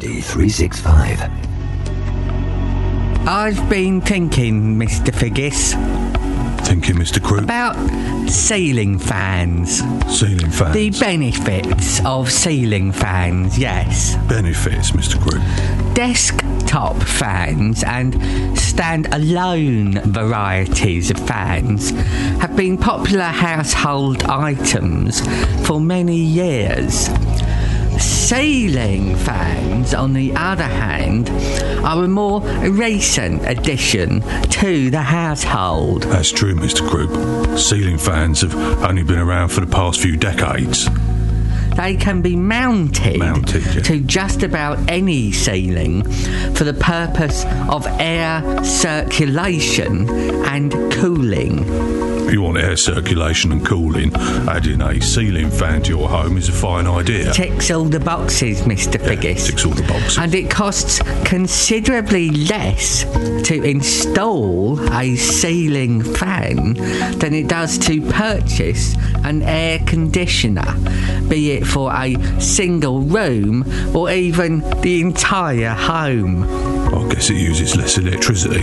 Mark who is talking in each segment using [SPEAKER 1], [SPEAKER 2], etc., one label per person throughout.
[SPEAKER 1] Comedy 365.
[SPEAKER 2] I've been thinking, Mr. Figgis,
[SPEAKER 3] Thinking, Mr. Croup.
[SPEAKER 2] about ceiling fans.
[SPEAKER 3] Ceiling fans.
[SPEAKER 2] The benefits of ceiling fans, yes.
[SPEAKER 3] benefits, Mr. Croup.
[SPEAKER 2] Desktop fans and stand-alone varieties of fans have been popular household items for many years. Ceiling fans, on the other hand, are a more recent addition to the household.
[SPEAKER 3] That's true, Mr. Croup. Ceiling fans have only been around for the past few decades.
[SPEAKER 2] They can be mounted,
[SPEAKER 3] Mounted, yeah.
[SPEAKER 2] to just about any ceiling for the purpose of air circulation and cooling.
[SPEAKER 3] If you want air circulation and cooling, adding a ceiling fan to your home is a fine idea.
[SPEAKER 2] Ticks all the boxes, Mr. Figgis.
[SPEAKER 3] ticks all the boxes.
[SPEAKER 2] And it costs considerably less to install a ceiling fan than it does to purchase an air conditioner, be it for a single room or even the entire home.
[SPEAKER 3] I guess it uses less electricity.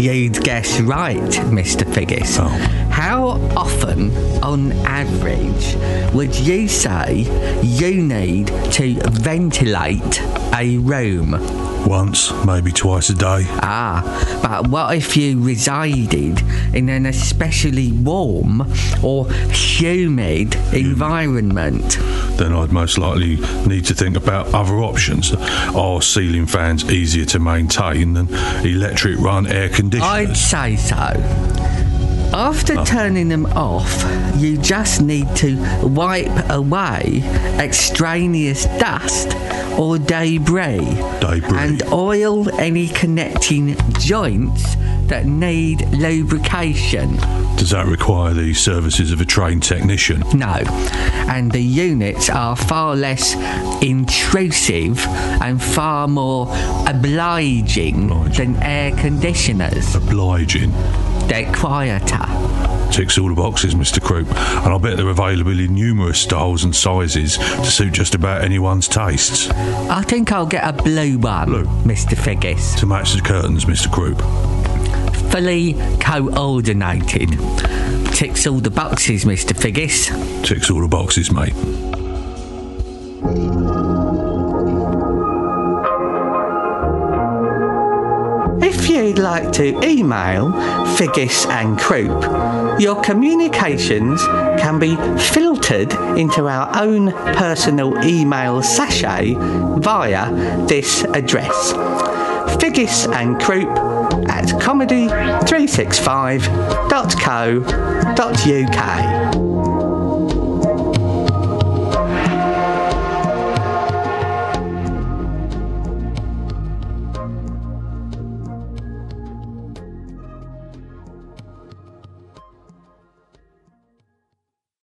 [SPEAKER 2] You'd guess right, Mr. Figgis.
[SPEAKER 3] Oh.
[SPEAKER 2] How often, on average, would you say you need to ventilate a room?
[SPEAKER 3] Once, maybe twice a day.
[SPEAKER 2] Ah, but what if you resided in an especially warm or humid environment?
[SPEAKER 3] Then I'd most likely need to think about other options. Are ceiling fans easier to maintain than electric run air conditioners?
[SPEAKER 2] I'd say so. After oh. turning them off, you just need to wipe away extraneous dust or debris,
[SPEAKER 3] Debris.
[SPEAKER 2] and oil any connecting joints that need lubrication.
[SPEAKER 3] Does that require the services of a trained technician?
[SPEAKER 2] No, and the units are far less intrusive and far more obliging
[SPEAKER 3] Obliging.
[SPEAKER 2] than air conditioners.
[SPEAKER 3] Obliging.
[SPEAKER 2] They're quieter.
[SPEAKER 3] Ticks all the boxes, Mr. Croup. And I bet they're available in numerous styles and sizes to suit just about anyone's tastes.
[SPEAKER 2] I think I'll get a blue one,
[SPEAKER 3] Blue.
[SPEAKER 2] Mr. Figgis.
[SPEAKER 3] To match the curtains, Mr. Croup.
[SPEAKER 2] Fully coordinated. Ticks all the boxes, Mr. Figgis.
[SPEAKER 3] Ticks all the boxes, mate.
[SPEAKER 2] If you'd like to email Figgis and Croup, your communications can be filtered into our own personal email sachet via this address. Figgis and Croup at comedy365.co.uk.